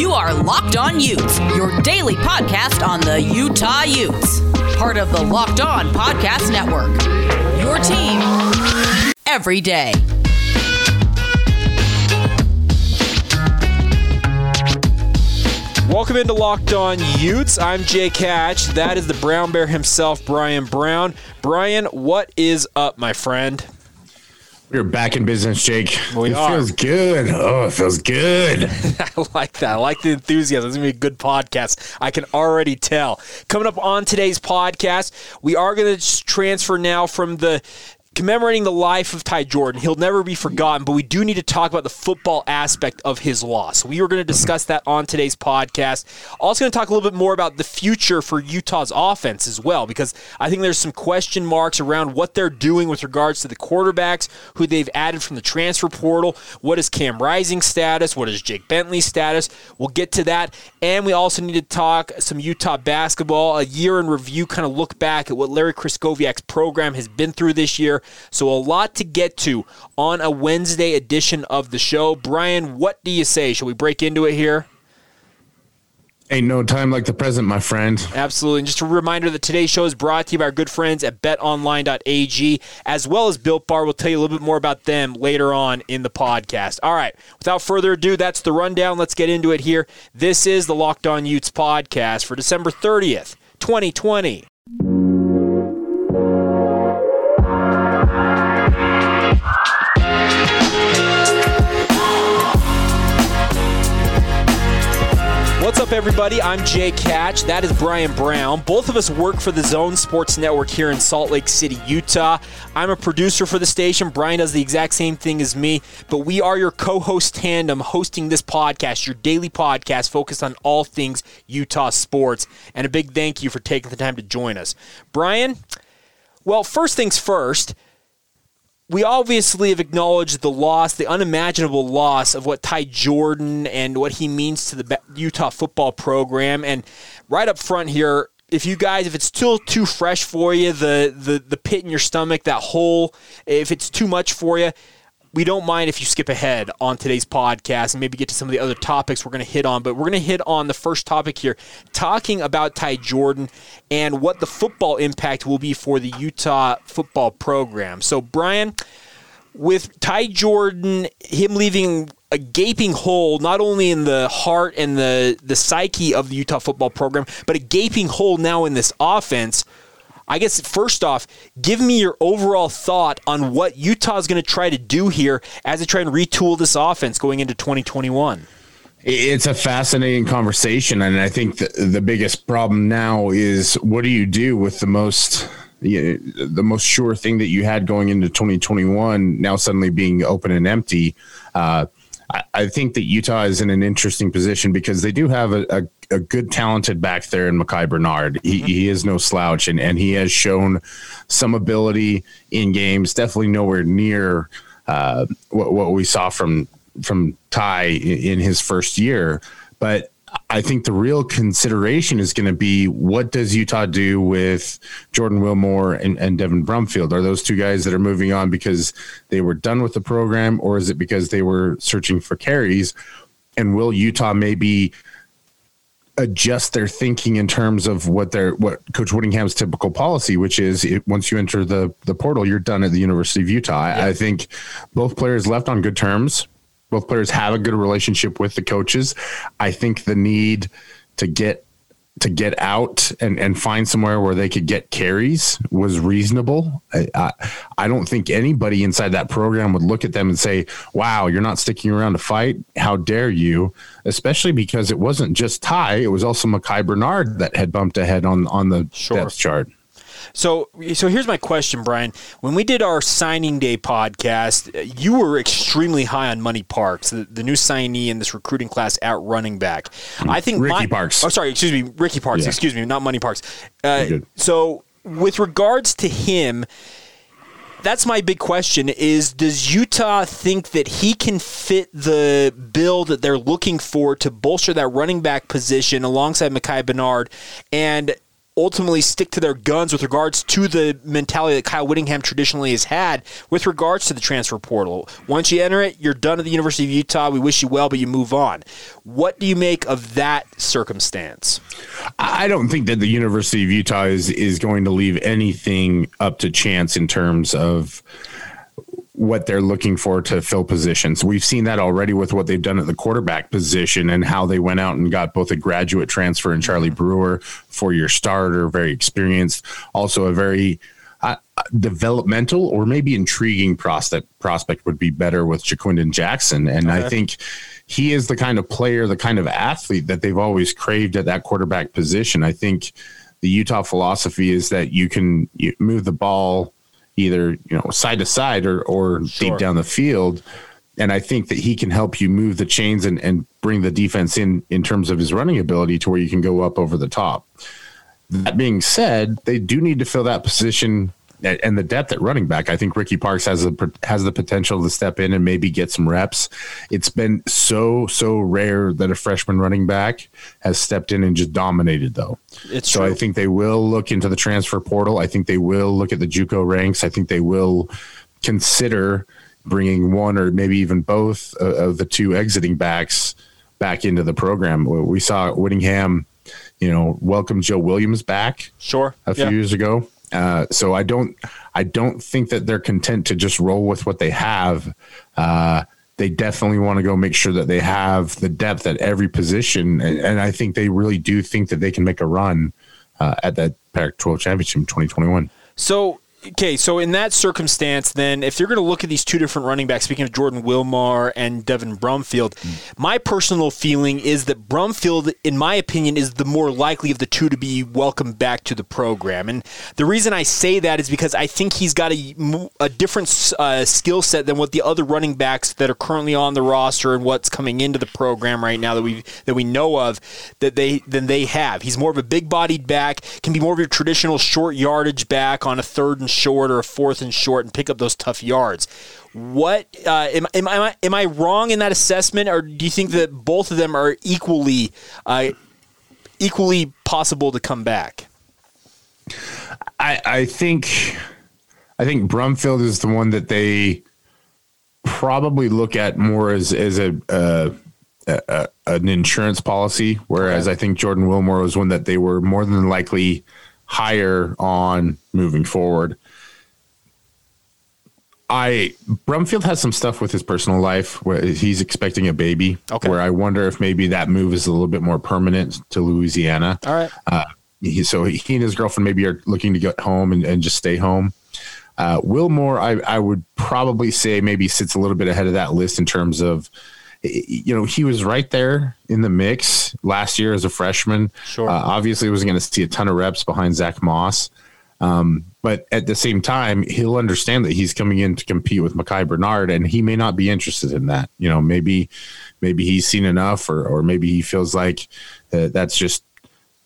You are Locked On Utes, your daily podcast on the Utah Utes. Part of the Locked On Podcast Network. Your team every day. Welcome into Locked On Utes. I'm Jake Hatch. That is the Brown Bear himself, Brian Brown. Brian, what is up, my friend? We're back in business, Jake. We it are. feels good. Oh, it feels good. I like that. I like the enthusiasm. It's going to be a good podcast. I can already tell. Coming up on today's podcast, we are going to transfer now from the commemorating the life of Ty Jordan. He'll never be forgotten, but we do need to talk about the football aspect of his loss. We are going to discuss that on today's podcast. Also, going to talk a little bit more about the future for Utah's offense as well, because I think there's some question marks around what they're doing with regards to the quarterbacks who they've added from the transfer portal. What is Cam Rising status? What is Jake Bentley's status? We'll get to that. And we also need to talk some Utah basketball, a year in review, kind of look back at what Larry Krystkowiak's program has been through this year. So, a lot to get to on a Wednesday edition of the show. Brian, what do you say? Shall we break into it here? Ain't no time like the present, my friend. Absolutely. And just a reminder that today's show is brought to you by our good friends at betonline.ag, as well as Built Bar. We'll tell you a little bit more about them later on in the podcast. All right. Without further ado, that's the rundown. Let's get into it here. This is the Locked On Utes podcast for December 30th, 2020. Up, everybody? I'm Jake Hatch. That is Brian Brown. Both of us work for the Zone Sports Network here in Salt Lake City, Utah. I'm a producer for the station. Brian does the exact same thing as me, but we are your co host tandem hosting this podcast, your daily podcast focused on all things Utah sports. And a big thank you for taking the time to join us. Brian, well, first things first we obviously have acknowledged the loss, the unimaginable loss of what Ty Jordan and what he means to the Utah football program. And right up front here, if you guys, if it's still too fresh for you, the the the pit in your stomach, that hole, if it's too much for you, we don't mind if you skip ahead on today's podcast and maybe get to some of the other topics we're going to hit on. But we're going to hit on the first topic here, talking about Ty Jordan and what the football impact will be for the Utah football program. So, Brian, with Ty Jordan, him leaving a gaping hole not only in the heart and the the psyche of the Utah football program, but a gaping hole now in this offense. I guess first off, give me your overall thought on what Utah is going to try to do here as they try and retool this offense going into 2021. It's a fascinating conversation, and I think the, the biggest problem now is what do you do with the most you know, the most sure thing that you had going into 2021 now suddenly being open and empty. Uh, I, I think that Utah is in an interesting position because they do have a, a a good talented back there in Micah Bernard. He, he is no slouch and, and he has shown some ability in games, definitely nowhere near uh, what, what we saw from from Ty in his first year. But I think the real consideration is going to be what does Utah do with Jordan Wilmore and, and Devin Brumfield? Are those two guys that are moving on because they were done with the program, or is it because they were searching for carries? And will Utah maybe adjust their thinking in terms of what their what Coach Whittingham's typical policy, which is it, once you enter the the portal, you're done at the University of Utah. I, I think both players left on good terms. Both players have a good relationship with the coaches. I think the need to get to get out and, and find somewhere where they could get carries was reasonable. I, I, I don't think anybody inside that program would look at them and say, wow, you're not sticking around to fight. How dare you? Especially because it wasn't just Ty, it was also Micah Bernard that had bumped ahead on, on the Sure. depth chart. So, so here's my question, Brian. When we did our signing day podcast, uh, you were extremely high on Money Parks, the, the new signee in this recruiting class at running back. I think Ricky my- Parks. Oh, sorry, excuse me, Ricky Parks. Yeah. Excuse me, not Money Parks. Uh, so, with regards to him, that's my big question is does Utah think that he can fit the bill that they're looking for to bolster that running back position alongside Micah Bernard and ultimately stick to their guns with regards to the mentality that Kyle Whittingham traditionally has had with regards to the transfer portal. Once you enter it, you're done at the University of Utah. We wish you well, but you move on. What do you make of that circumstance? I don't think that the University of Utah is is going to leave anything up to chance in terms of what they're looking for to fill positions. We've seen that already with what they've done at the quarterback position and how they went out and got both a graduate transfer and Charlie Brewer, for your starter, very experienced, also a very uh, developmental or maybe intriguing prospect prospect would be better with Ja'Quinden Jackson. And okay. I think he is the kind of player, the kind of athlete that they've always craved at that quarterback position. I think the Utah philosophy is that you can move the ball either you know side to side or or sure. deep down the field. And I think that he can help you move the chains and, and bring the defense in in terms of his running ability to where you can go up over the top. That being said, they do need to fill that position and the depth at running back. I think Ricky Parks has a has the potential to step in and maybe get some reps. It's been so so rare that a freshman running back has stepped in and just dominated though. It's so true. I think they will look into the transfer portal. I think they will look at the JUCO ranks. I think they will consider bringing one or maybe even both of the two exiting backs back into the program. We saw Whittingham, you know, welcome Joe Williams back. Sure. A few yeah. years ago. Uh, so I don't I don't think that they're content to just roll with what they have. Uh, they definitely want to go make sure that they have the depth at every position, and, and I think they really do think that they can make a run uh, at that Pac-12 championship in 2021. So Okay, so in that circumstance, then, if you're going to look at these two different running backs, speaking of Jordan Wilmore and Devin Brumfield, mm. my personal feeling is that Brumfield, in my opinion, is the more likely of the two to be welcomed back to the program. And the reason I say that is because I think he's got a, a different uh, skill set than what the other running backs that are currently on the roster and what's coming into the program right now that we that we know of that they than they have. He's more of a big-bodied back, can be more of your traditional short yardage back on a third and short or a fourth and short and pick up those tough yards. What uh, am, am, I, am I wrong in that assessment, or do you think that both of them are equally uh, equally possible to come back? I, I think I think Brumfield is the one that they probably look at more as as a, uh, a an insurance policy, whereas okay. I think Jordan Wilmore was one that they were more than likely higher on moving forward. I Brumfield has some stuff with his personal life where he's expecting a baby. Okay. Where I wonder if maybe that move is a little bit more permanent to Louisiana. All right. Uh, he, so he and his girlfriend maybe are looking to get home and, and just stay home. Uh, Wilmore, I, I would probably say maybe sits a little bit ahead of that list in terms of, you know, he was right there in the mix last year as a freshman. Sure. Uh, obviously, wasn't going to see a ton of reps behind Zach Moss. Um, but at the same time, he'll understand that he's coming in to compete with Micah Bernard, and he may not be interested in that. You know, maybe maybe he's seen enough, or or maybe he feels like uh, that's just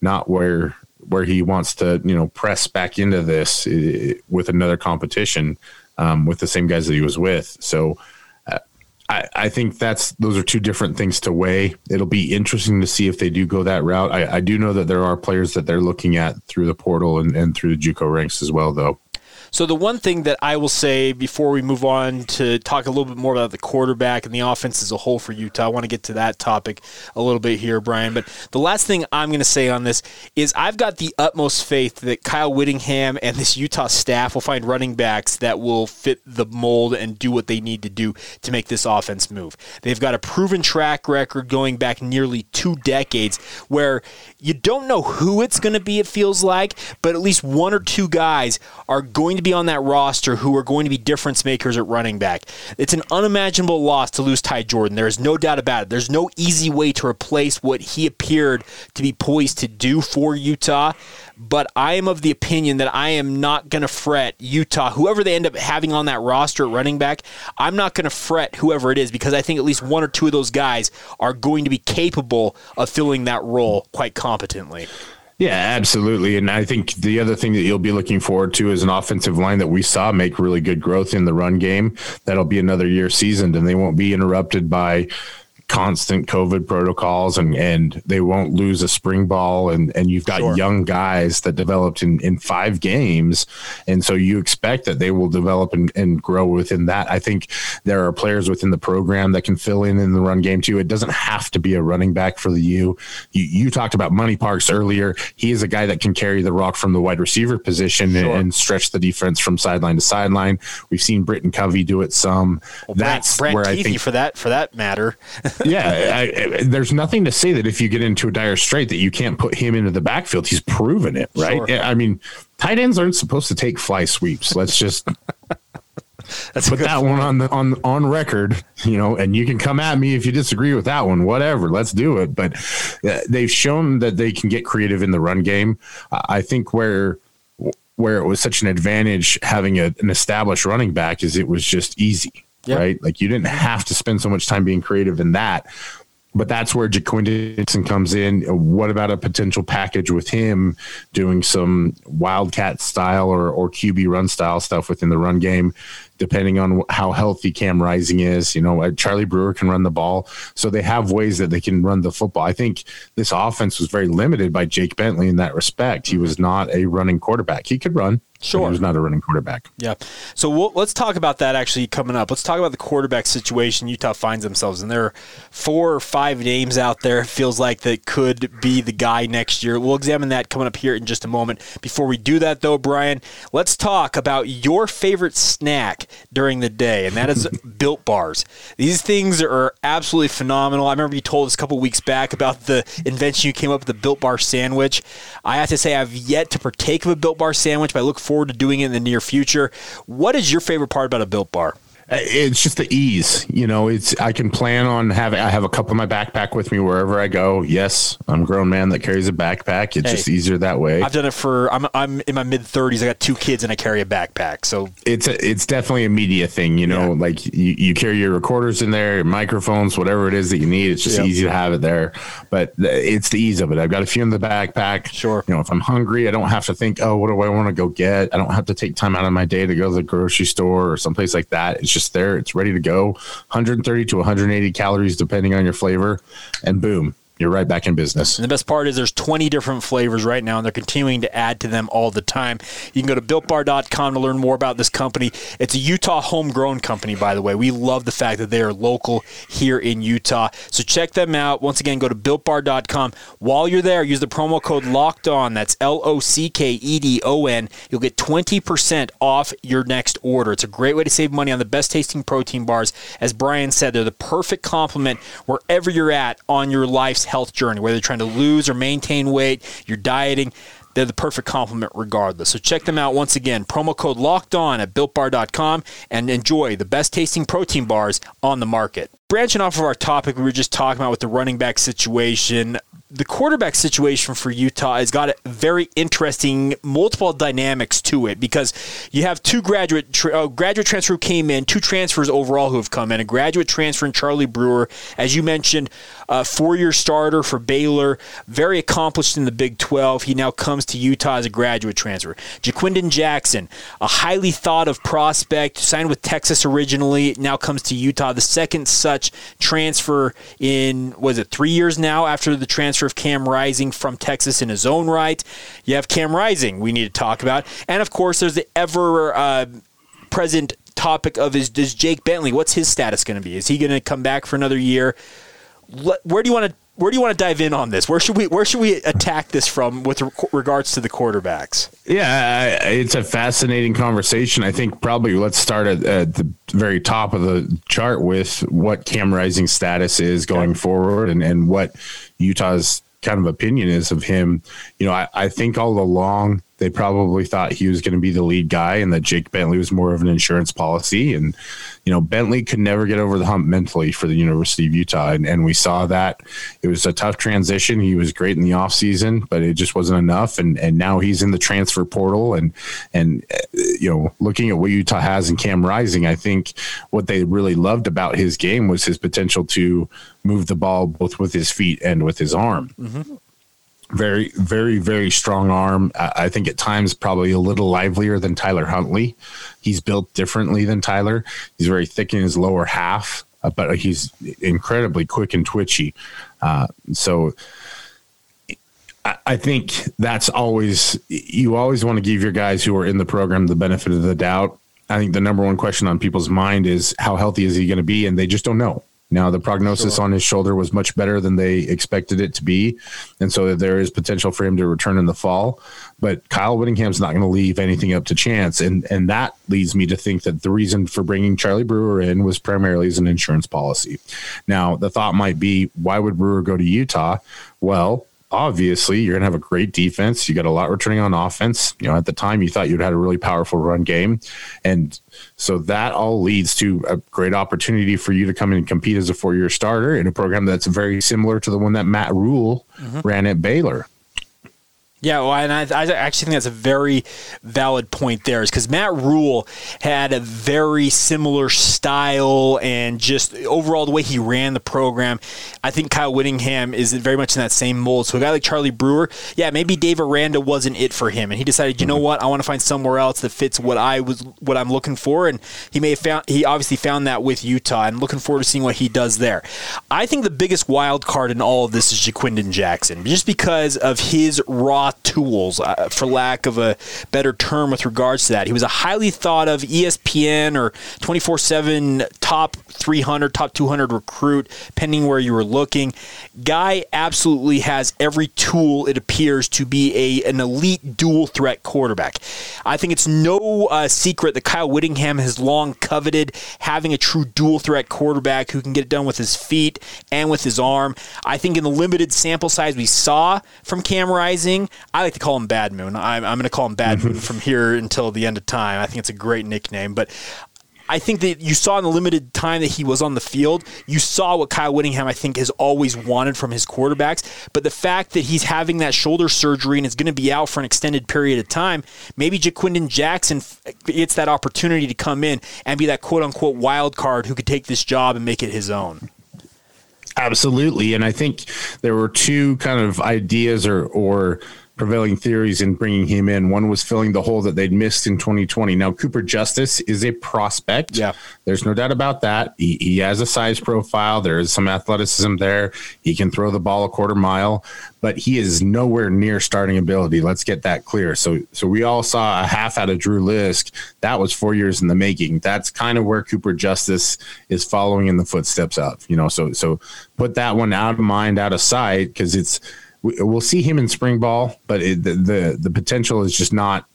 not where where he wants to you know press back into this uh, with another competition um, with the same guys that he was with. So I, I think that's those are two different things to weigh. It'll be interesting to see if they do go that route. I, I do know that there are players that they're looking at through the portal and, and through the JUCO ranks as well, though. So the one thing that I will say before we move on to talk a little bit more about the quarterback and the offense as a whole for Utah, I want to get to that topic a little bit here, Brian. But the last thing I'm going to say on this is I've got the utmost faith that Kyle Whittingham and this Utah staff will find running backs that will fit the mold and do what they need to do to make this offense move. They've got a proven track record going back nearly two decades where you don't know who it's going to be, it feels like, but at least one or two guys are going to be on that roster who are going to be difference makers at running back. It's an unimaginable loss to lose Ty Jordan. There is no doubt about it. There's no easy way to replace what he appeared to be poised to do for Utah. But I am of the opinion that I am not going to fret Utah, whoever they end up having on that roster at running back. I'm not going to fret whoever it is because I think at least one or two of those guys are going to be capable of filling that role quite competently. Yeah, absolutely. And I think the other thing that you'll be looking forward to is an offensive line that we saw make really good growth in the run game. That'll be another year seasoned and they won't be interrupted by constant COVID protocols and, and they won't lose a spring ball. And, and you've got sure. young guys that developed in, in five games. And so you expect that they will develop and, and grow within that. I think there are players within the program that can fill in in the run game too. It doesn't have to be a running back for the U. You, you talked about Money Parks earlier. He is a guy that can carry the rock from the wide receiver position sure. and, and, stretch the defense from sideline to sideline. We've seen Britton Covey do it some. Well, That's Brant, Brant Kuithe I think for that for that matter. yeah, I, I, there's nothing to say that if you get into a dire strait that you can't put him into the backfield. He's proven it, right? Sure. I mean, tight ends aren't supposed to take fly sweeps. Let's just Let's put that point. one on the on on record, you know, and you can come at me if you disagree with that one. Whatever, let's do it. But uh, they've shown that they can get creative in the run game. I think where where it was such an advantage having a, an established running back is it was just easy, yep. right? Like you didn't have to spend so much time being creative in that. But that's where Ja'Quinden Dixon comes in. What about a potential package with him doing some wildcat style or, or QB run style stuff within the run game? depending on how healthy Cam Rising is. You know, uh, Charlie Brewer can run the ball. So they have ways that they can run the football. I think this offense was very limited by Jake Bentley in that respect. He was not a running quarterback. He could run, Sure. He was not a running quarterback. Yeah. So we'll, let's talk about that actually coming up. Let's talk about the quarterback situation Utah finds themselves in. There are four or five names out there, it feels like, that could be the guy next year. We'll examine that coming up here in just a moment. Before we do that, though, Brian, let's talk about your favorite snack during the day, and that is built bars. These things are absolutely phenomenal. I remember you told us a couple weeks back about the invention you came up with the built bar sandwich. I have to say, I've yet to partake of a built bar sandwich, but I look forward forward to doing it in the near future. What is your favorite part about a built bar? Uh, it's just the ease, you know. It's I can plan on having. I have a cup in my backpack with me wherever I go. Yes, I'm a grown man that carries a backpack. It's hey, just easier that way. I've done it for. I'm I'm in my mid 30s. I got two kids and I carry a backpack. So it's a, it's definitely a media thing, you know. Yeah. Like you, you carry your recorders in there, your microphones, whatever it is that you need. It's just yep. easy to have it there. But it's the ease of it. I've got a few in the backpack. Sure. You know, if I'm hungry, I don't have to think. Oh, what do I want to go get? I don't have to take time out of my day to go to the grocery store or someplace like that. It's just there. It's ready to go. 130 to 180 calories depending on your flavor, and boom, you're right back in business. And the best part is there's 20 different flavors right now, and they're continuing to add to them all the time. You can go to builtbar.com to learn more about this company. It's a Utah homegrown company, by the way. We love the fact that they are local here in Utah. So check them out. Once again, go to builtbar.com. While you're there, use the promo code Locked On. That's L O C K E D O N. You'll get 20% off your next order. It's a great way to save money on the best tasting protein bars. As Brian said, they're the perfect complement wherever you're at on your health journey, whether you're trying to lose or maintain weight, you're dieting. They're the perfect complement regardless. So check them out once again. Promo code locked on at builtbar.com and enjoy the best tasting protein bars on the market. Branching off of our topic we were just talking about with the running back situation, the quarterback situation for Utah has got very interesting multiple dynamics to it because you have two graduate tra- uh, graduate transfer who came in, two transfers overall who have come in, a graduate transfer in Charlie Brewer, as you mentioned, a four-year starter for Baylor, very accomplished in the Big 12. He now comes to Utah as a graduate transfer. Ja'Quinden Jackson, a highly thought of prospect, signed with Texas originally, now comes to Utah, the second transfer in was it three years now after the transfer of Cam Rising from Texas in his own right. You have Cam Rising we need to talk about. And of course, there's the ever uh, present topic of is, is Jake Bentley. What's his status going to be? Is he going to come back for another year? Where do you want to where do you want to dive in on this? Where should we where should we attack this from with regards to the quarterbacks? Yeah, it's a fascinating conversation. I think probably let's start at, at the very top of the chart with what Cam Rising status is going forward and, and what Utah's kind of opinion is of him. You know, I, I think all along they probably thought he was going to be the lead guy and that Jake Bentley was more of an insurance policy. And, you know, Bentley could never get over the hump mentally for the University of Utah. And, and we saw that it was a tough transition. He was great in the offseason, but it just wasn't enough. And, and now he's in the transfer portal and, and, uh, you know, looking at what Utah has in Cam Rising, I think what they really loved about his game was his potential to move the ball both with his feet and with his arm. Mm-hmm very, very, very strong arm. I think at times probably a little livelier than Tyler Huntley. He's built differently than Tyler. He's very thick in his lower half. uh, but he's incredibly quick and twitchy. Uh, so I, I think that's always you always want to give your guys who are in the program the benefit of the doubt. I think the number one question on people's mind is how healthy is he going to be, and they just don't know. Now, the prognosis sure. on his shoulder was much better than they expected it to be. And so there is potential for him to return in the fall. But Kyle Whittingham's not going to leave anything up to chance. And, and that leads me to think that the reason for bringing Charlie Brewer in was primarily as an insurance policy. Now, the thought might be why would Brewer go to Utah? Well, obviously you're going to have a great defense. You got a lot returning on offense. You know, at the time you thought you'd had a really powerful run game. And so that all leads to a great opportunity for you to come in and compete as a four year starter in a program that's very similar to the one that Matt Rhule mm-hmm. ran at Baylor. Yeah, well, and I, I, actually think that's a very valid point there, is because Matt Rhule had a very similar style and just overall the way he ran the program. I think Kyle Whittingham is very much in that same mold. So a guy like Charlie Brewer, yeah, maybe Dave Aranda wasn't it for him, and he decided, you know mm-hmm. what, I want to find somewhere else that fits what I was, what I'm looking for, and he may have found, he obviously found that with Utah, and looking forward to seeing what he does there. I think the biggest wild card in all of this is Ja'Quinden Jackson, just because of his raw tools, uh, for lack of a better term, with regards to that. He was a highly thought of ESPN or 24 7 top 300, top 200 recruit, pending where you were looking. Guy absolutely has every tool, it appears, to be a, an elite dual threat quarterback. I think it's no uh, secret that Kyle Whittingham has long coveted having a true dual threat quarterback who can get it done with his feet and with his arm. I think in the limited sample size we saw from Cam Rising, I like to call him Bad Moon. I'm, I'm going to call him Bad Moon from here until the end of time. I think it's a great nickname. But I think that you saw in the limited time that he was on the field, you saw what Kyle Whittingham, I think, has always wanted from his quarterbacks. But the fact that he's having that shoulder surgery and is going to be out for an extended period of time, maybe Ja'Quinden Jackson gets that opportunity to come in and be that quote unquote wild card who could take this job and make it his own. Absolutely. And I think there were two kind of ideas or, or, prevailing theories in bringing him in. One was filling the hole that they'd missed in 2020. Now, Cooper Justice is a prospect. Yeah. There's no doubt about that. He, he has a size profile, there is some athleticism there. He can throw the ball a quarter mile, but he is nowhere near starting ability. Let's get that clear. So, so we all saw a half out of Drew Lisk. That was four years in the making. That's kind of where Cooper Justice is following in the footsteps of, you know, so, so put that one out of mind, out of sight, because it's, we'll see him in spring ball, but it, the, the the potential is just not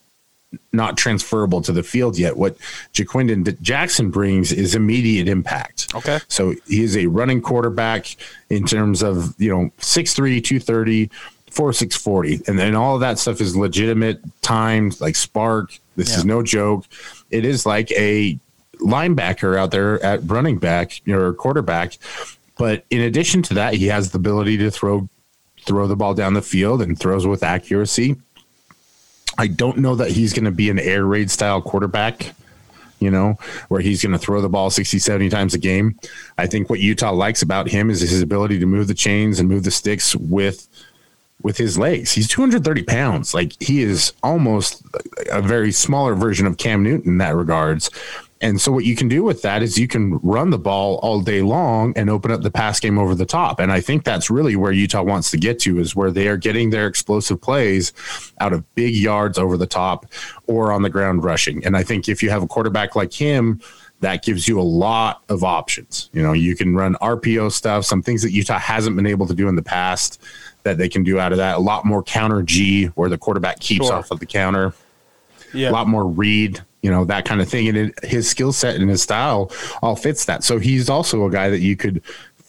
not transferable to the field yet. What Ja'Quinden Jackson brings is immediate impact. Okay. So he is a running quarterback in terms of, you know, 6'3, 230, 4 640. And then all of that stuff is legitimate times like spark. This yeah. is no joke. It is like a linebacker out there at running back or quarterback. But in addition to that, he has the ability to throw throw the ball down the field and throws with accuracy. I don't know that he's going to be an air raid style quarterback, you know, where he's going to throw the ball 60, 70 times a game. I think what Utah likes about him is his ability to move the chains and move the sticks with with his legs. He's 230 pounds. Like he is almost a very smaller version of Cam Newton in that regards. And so what you can do with that is you can run the ball all day long and open up the pass game over the top. And I think that's really where Utah wants to get to is where they are getting their explosive plays out of big yards over the top or on the ground rushing. And I think if you have a quarterback like him, that gives you a lot of options. You know, you can run RPO stuff, some things that Utah hasn't been able to do in the past that they can do out of that. A lot more counter G where the quarterback keeps sure. off of the counter. Yeah. A lot more read you know that kind of thing. And it, his skill set and his style all fits that. So he's also a guy that you could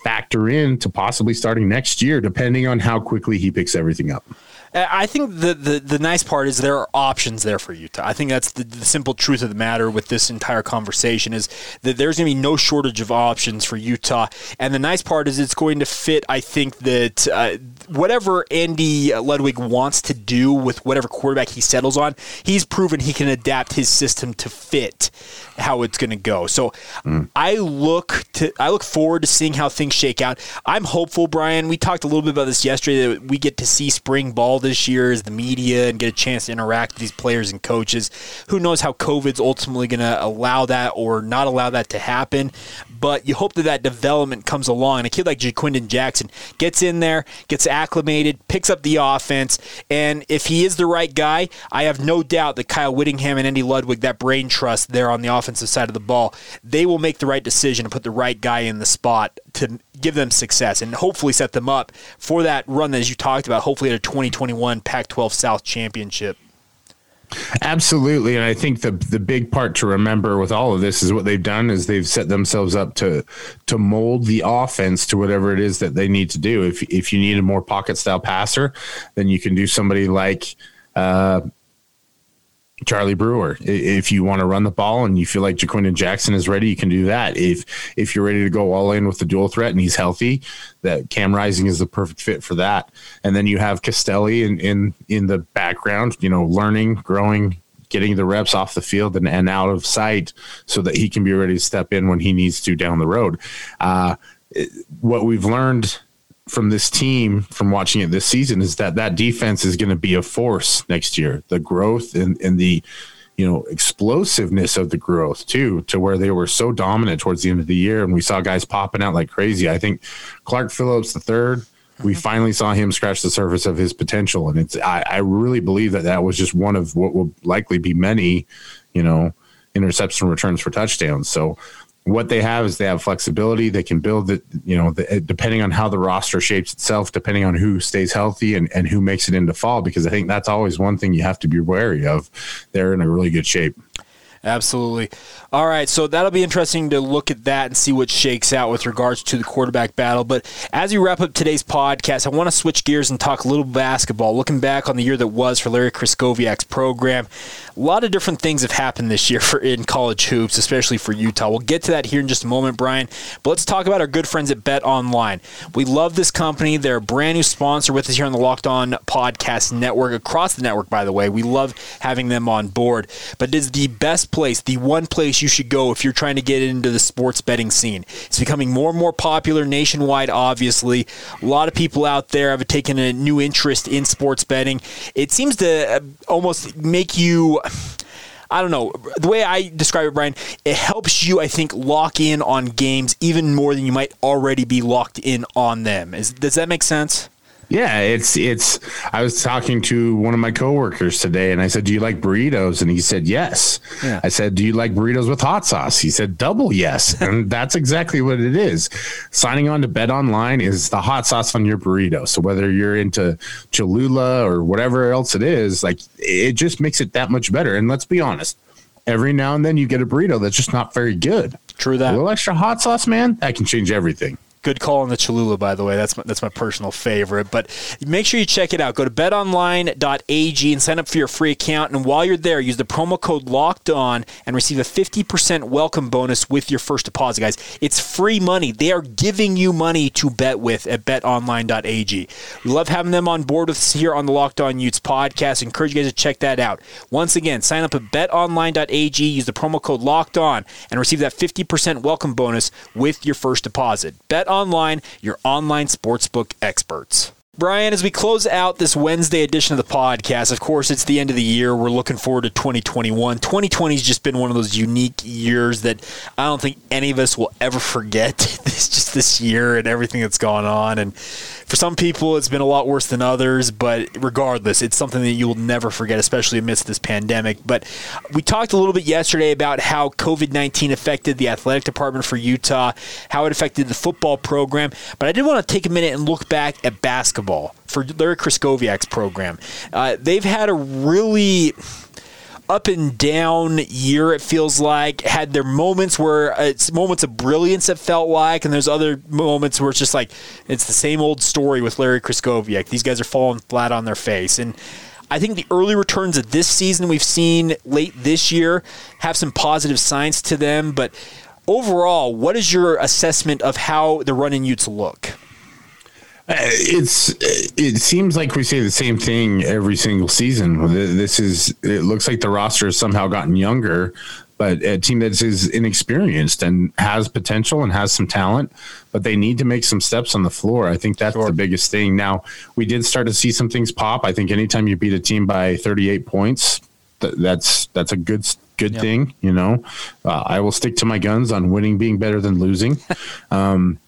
factor in to possibly starting next year depending on how quickly he picks everything up I think the, the, the nice part is there are options there for Utah. I think that's the, the simple truth of the matter with this entire conversation is that there's going to be no shortage of options for Utah. And the nice part is it's going to fit, I think, that uh, whatever Andy Ludwig wants to do with whatever quarterback he settles on, he's proven he can adapt his system to fit how it's going to go. So mm. I look to I look forward to seeing how things shake out. I'm hopeful, Brian. We talked a little bit about this yesterday that we get to see spring ball this year is the media and get a chance to interact with these players and coaches. Who knows how COVID's ultimately going to allow that or not allow that to happen? But you hope that that development comes along. And a kid like Ja'Quinden Jackson gets in there, gets acclimated, picks up the offense, and if he is the right guy, I have no doubt that Kyle Whittingham and Andy Ludwig, that brain trust there on the offensive side of the ball, they will make the right decision to put the right guy in the spot to give them success and hopefully set them up for that run that, as you talked about, hopefully at a 2021 Pac 12 South championship. Absolutely, and I think the the big part to remember with all of this is what they've done is they've set themselves up to to mold the offense to whatever it is that they need to do. If if you need a more pocket style passer, then you can do somebody like uh, Charlie Brewer. If you want to run the ball and you feel like Ja'Quinden Jackson is ready, you can do that. If if you're ready to go all in with the dual threat and he's healthy, that Cam Rising is the perfect fit for that. And then you have Costelli in in, in the background, you know, learning, growing, getting the reps off the field and, and out of sight so that he can be ready to step in when he needs to down the road. Uh, what we've learned from this team from watching it this season is that that defense is going to be a force next year. The growth and, and the you know explosiveness of the growth too, to where they were so dominant towards the end of the year, and we saw guys popping out like crazy. I think Clark Phillips the third. We mm-hmm. finally saw him scratch the surface of his potential, and it's. I, I really believe that that was just one of what will likely be many, you know, interception returns for touchdowns. So what they have is they have flexibility. They can build it, you know, the, depending on how the roster shapes itself, depending on who stays healthy and, and who makes it into fall, because I think that's always one thing you have to be wary of. They're in a really good shape. Absolutely. All right, so that'll be interesting to look at that and see what shakes out with regards to the quarterback battle. But as we wrap up today's podcast, I want to switch gears and talk a little basketball. Looking back on the year that was for Larry Krystkowiak's program, a lot of different things have happened this year for in college hoops, especially for Utah. We'll get to that here in just a moment, Brian. But let's talk about our good friends at Bet Online. We love this company. They're a brand new sponsor with us here on the Locked On Podcast Network, across the network, by the way. We love having them on board. But it is the best place, the one place you should go if you're trying to get into the sports betting scene. It's becoming more and more popular nationwide, obviously. A lot of people out there have taken a new interest in sports betting. It seems to uh, almost make you. I don't know. The way I describe it, Brian, it helps you, I think, lock in on games even more than you might already be locked in on them. Is, does that make sense? Yeah, it's it's. I was talking to one of my coworkers today, and I said, "Do you like burritos?" And he said, "Yes." Yeah. I said, "Do you like burritos with hot sauce?" He said, "Double yes." and that's exactly what it is. Signing on to Bet Online is the hot sauce on your burrito. So whether you're into Cholula or whatever else it is, like it just makes it that much better. And let's be honest, every now and then you get a burrito that's just not very good. True that. A little extra hot sauce, man, that can change everything. Good call on the Cholula, by the way. That's my, that's my personal favorite. But make sure you check it out. Go to betonline.ag and sign up for your free account. And while you're there, use the promo code Locked On and receive a 50% welcome bonus with your first deposit, guys. It's free money. They are giving you money to bet with at betonline.ag. We love having them on board with us here on the Locked On Utes podcast. Encourage you guys to check that out. Once again, sign up at betonline.ag. Use the promo code Locked On and receive that 50% welcome bonus with your first deposit. Bet Online, your online sportsbook experts. Brian, as we close out this Wednesday edition of the podcast, of course, it's the end of the year. We're looking forward to 2021. 2020 has just been one of those unique years that I don't think any of us will ever forget. This just this year and everything that's gone on. And for some people, it's been a lot worse than others, but regardless, it's something that you will never forget, especially amidst this pandemic. But we talked a little bit yesterday about how COVID 19 affected the athletic department for Utah, how it affected the football program. But I did want to take a minute and look back at basketball for Larry Krystkowiak's program. Uh, they've had a really up and down year. It feels like had their moments where it's moments of brilliance. It felt like, and there's other moments where it's just like it's the same old story with Larry Krystkowiak. These guys are falling flat on their face, and I think the early returns of this season we've seen late this year have some positive signs to them. But overall, what is your assessment of how the running Utes look? Uh, it's it seems like we say the same thing every single season. This is it looks like the roster has somehow gotten younger, but a team that is inexperienced and has potential and has some talent, but they need to make some steps on the floor. I think that's sure. the biggest thing. Now we did start to see some things pop. I think anytime you beat a team by 38 points, that's that's a good Good yep. thing, you know. Uh, I will stick to my guns on winning being better than losing. um,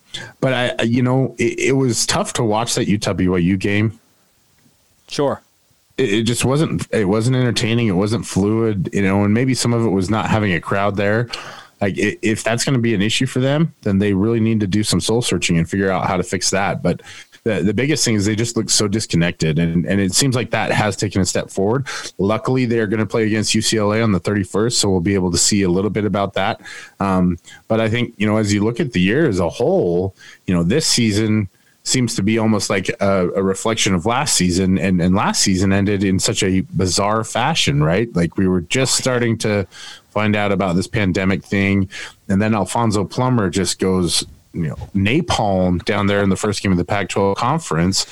but I, you know, it, it, was tough to watch that Utah BYU game. Sure. It, it, just wasn't. It wasn't entertaining. It wasn't fluid. You know, and maybe some of it was not having a crowd there. Like, if that's going to be an issue for them, then they really need to do some soul searching and figure out how to fix that. But the, the biggest thing is they just look so disconnected. And, and it seems like that has taken a step forward. Luckily, they're going to play against UCLA on the 31st. So we'll be able to see a little bit about that. Um, but I think, you know, as you look at the year as a whole, you know, this season, seems to be almost like a, a, reflection of last season and, and last season ended in such a bizarre fashion right like we were just starting to find out about this pandemic thing and then alfonso plummer just goes you know napalm down there in the first game of the Pac-12 conference,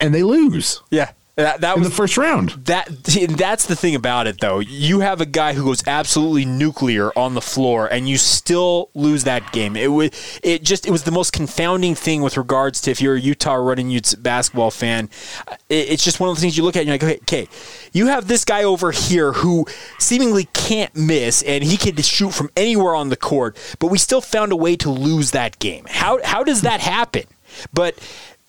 and they lose. Yeah. That, that was the first round. That that's the thing about it, though. You have a guy who goes absolutely nuclear on the floor, and you still lose that game. It was it just it was the most confounding thing with regards to if you're a Utah running Utes basketball fan. It, it's just one of the things you look at and you're like, okay, okay, you have this guy over here who seemingly can't miss, and he can shoot from anywhere on the court, but we still found a way to lose that game. How how does that happen? But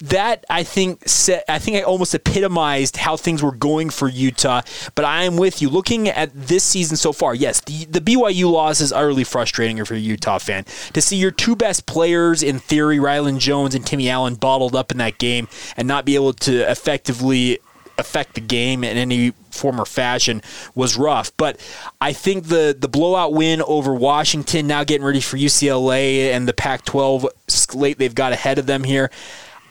that I think set, I think I almost epitomized how things were going for Utah. But I am with you. Looking at this season so far, yes, the, the BYU loss is utterly frustrating if you're a Utah fan. To see your two best players in theory, Rylan Jones and Timmy Allen, bottled up in that game and not be able to effectively affect the game in any form or fashion was rough. But I think the the blowout win over Washington, now getting ready for UCLA and the Pac-12 slate they've got ahead of them here.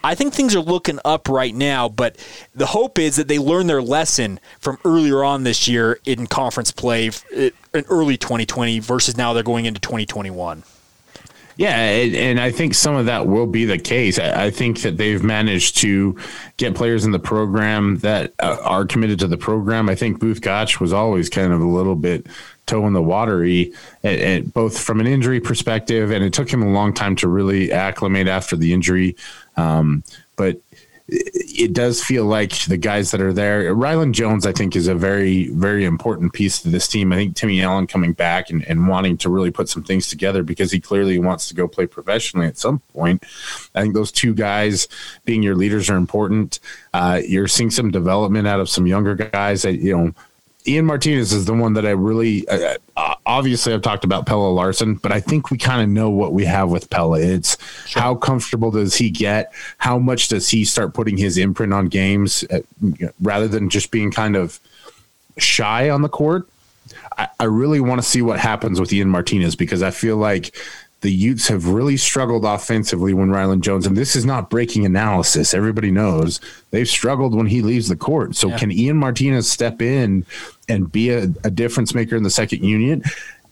I think things are looking up right now, but the hope is that they learn their lesson from earlier on this year in conference play in early 2020 versus now they're going into 2021. Yeah, and I think some of that will be the case. I think that they've managed to get players in the program that uh, are committed to the program. I think Both Gach was always kind of a little bit toe in the watery, both from an injury perspective, and it took him a long time to really acclimate after the injury. Um, but it does feel like the guys that are there, Rylan Jones, I think, is a very, very important piece to this team. I think Timmy Allen coming back and, and wanting to really put some things together because he clearly wants to go play professionally at some point. I think those two guys being your leaders are important. Uh, you're seeing some development out of some younger guys that, you know, Ian Martinez is the one that I really uh, uh, obviously I've talked about Pelle Larsson, but I think we kind of know what we have with Pella. It's sure. how comfortable does he get? How much does he start putting his imprint on games uh, rather than just being kind of shy on the court? I, I really want to see what happens with Ian Martinez because I feel like the Utes have really struggled offensively when Rylan Jones, and this is not breaking analysis. Everybody knows they've struggled when he leaves the court. So, yeah. can Ian Martinez step in and be a, a difference maker in the second unit?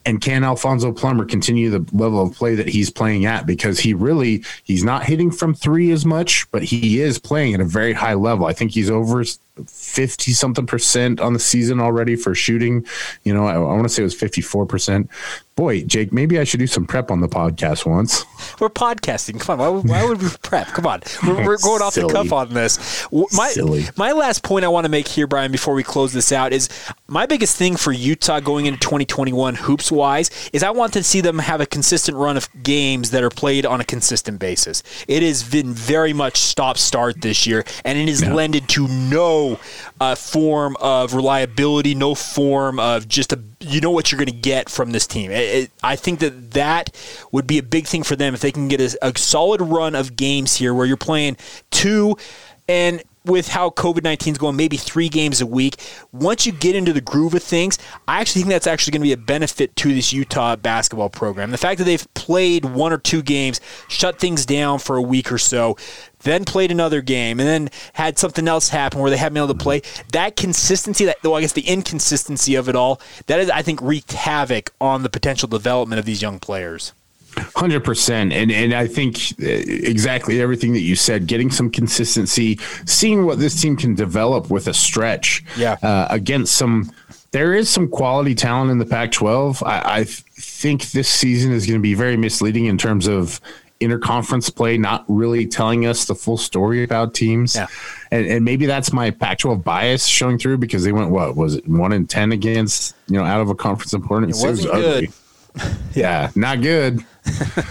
and can Alfonso Plummer continue the level of play that he's playing at because he really he's not hitting from 3 as much but he is playing at a very high level. I think he's over 50 something percent on the season already for shooting. You know, I, I want to say it was 54%. Boy, Jake, maybe I should do some prep on the podcast once. We're podcasting. Come on. Why would, why would we prep? Come on. We're, we're going off the cuff on this. My, Silly. my last point I want to make here, Brian, before we close this out is my biggest thing for Utah going into 2021 hoops wise is I want to see them have a consistent run of games that are played on a consistent basis. It has been very much stop start this year, and it has yeah. lended to no uh, form of reliability, no form of just a you know what you're going to get from this team. It, it, I think that that would be a big thing for them if they can get a, a solid run of games here where you're playing two and with how COVID 19 is going, maybe three games a week. Once you get into the groove of things, I actually think that's actually going to be a benefit to this Utah basketball program. The fact that they've played one or two games, shut things down for a week or so, then played another game, and then had something else happen where they haven't been able to play. That consistency, that well, I guess the inconsistency of it all, that is, I think, wreaked havoc on the potential development of these young players. Hundred percent, and and I think uh, exactly everything that you said. Getting some consistency, seeing what this team can develop with a stretch, yeah, uh, against some. There is some quality talent in the Pac-12. I, I think this season is going to be very misleading in terms of interconference play not really telling us the full story about teams. Yeah. And, and maybe that's my Pac-12 bias showing through because they went what was it one in ten against you know out of a conference opponent. It wasn't good. yeah, not good.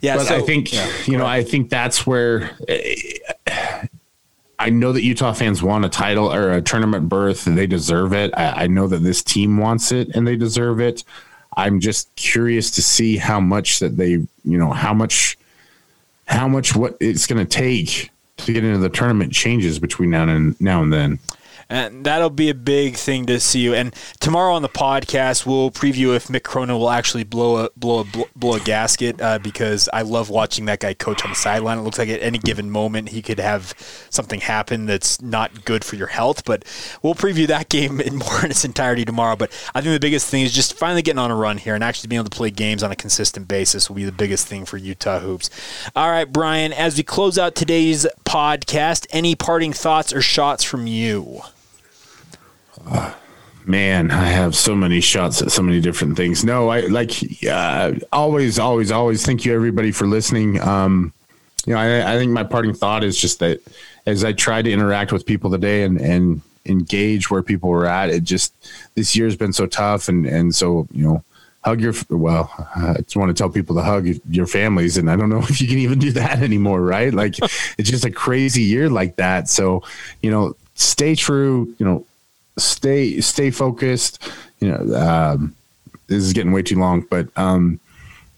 Yeah, But so, I think yeah, you know I think that's where I know that Utah fans want a title or a tournament berth. and They deserve it. I, I know that this team wants it and they deserve it. I'm just curious to see how much that they you know how much how much what it's going to take to get into the tournament changes between now and now and then. And that'll be a big thing to see you. And tomorrow on the podcast, we'll preview if Mick Cronin will actually blow a blow a blow a gasket uh, because I love watching that guy coach on the sideline. It looks like at any given moment he could have something happen that's not good for your health. But we'll preview that game in more in its entirety tomorrow. But I think the biggest thing is just finally getting on a run here and actually being able to play games on a consistent basis will be the biggest thing for Utah hoops. All right, Brian. As we close out today's podcast, any parting thoughts or shots from you? Man, I have so many shots at so many different things. No, I like uh, always, always, always. Thank you everybody for listening. Um, you know, I, I think my parting thought is just that as I try to interact with people today and and engage where people were at, it just this year's been so tough, and and so you know, hug your well. I just want to tell people to hug your families, and I don't know if you can even do that anymore, right? Like it's just a crazy year like that. So you know, stay true. You know stay stay focused. You know, um, this is getting way too long, but um,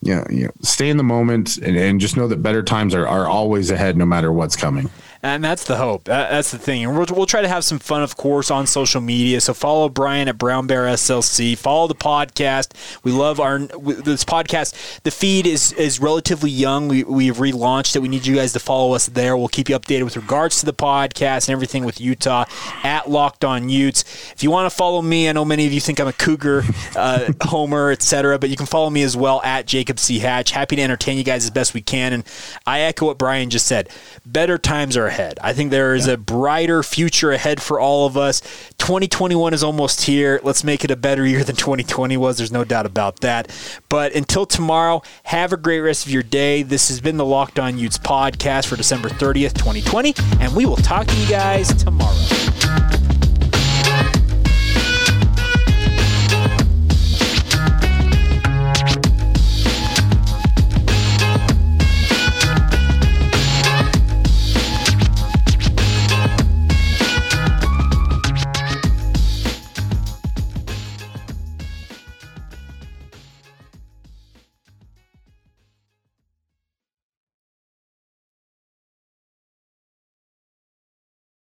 you know, you know, stay in the moment and, and just know that better times are, are always ahead, no matter what's coming. And that's the hope. That's the thing. And we'll, we'll try to have some fun, of course, on social media. So follow Brian at Brown Bear SLC. Follow the podcast. We love our this podcast. The feed is is relatively young. We we've relaunched it. We need you guys to follow us there. We'll keep you updated with regards to the podcast and everything with Utah at Locked On Utes. If you want to follow me, I know many of you think I'm a Cougar uh, homer, etc. But you can follow me as well at Jacob C Hatch. Happy to entertain you guys as best we can. And I echo what Brian just said. Better times are ahead. I think there is a brighter future ahead for all of us. 2021 is almost here. Let's make it a better year than 2020 was. There's no doubt about that. But until tomorrow, have a great rest of your day. This has been the Locked On Utes podcast for December 30th, 2020, and we will talk to you guys tomorrow.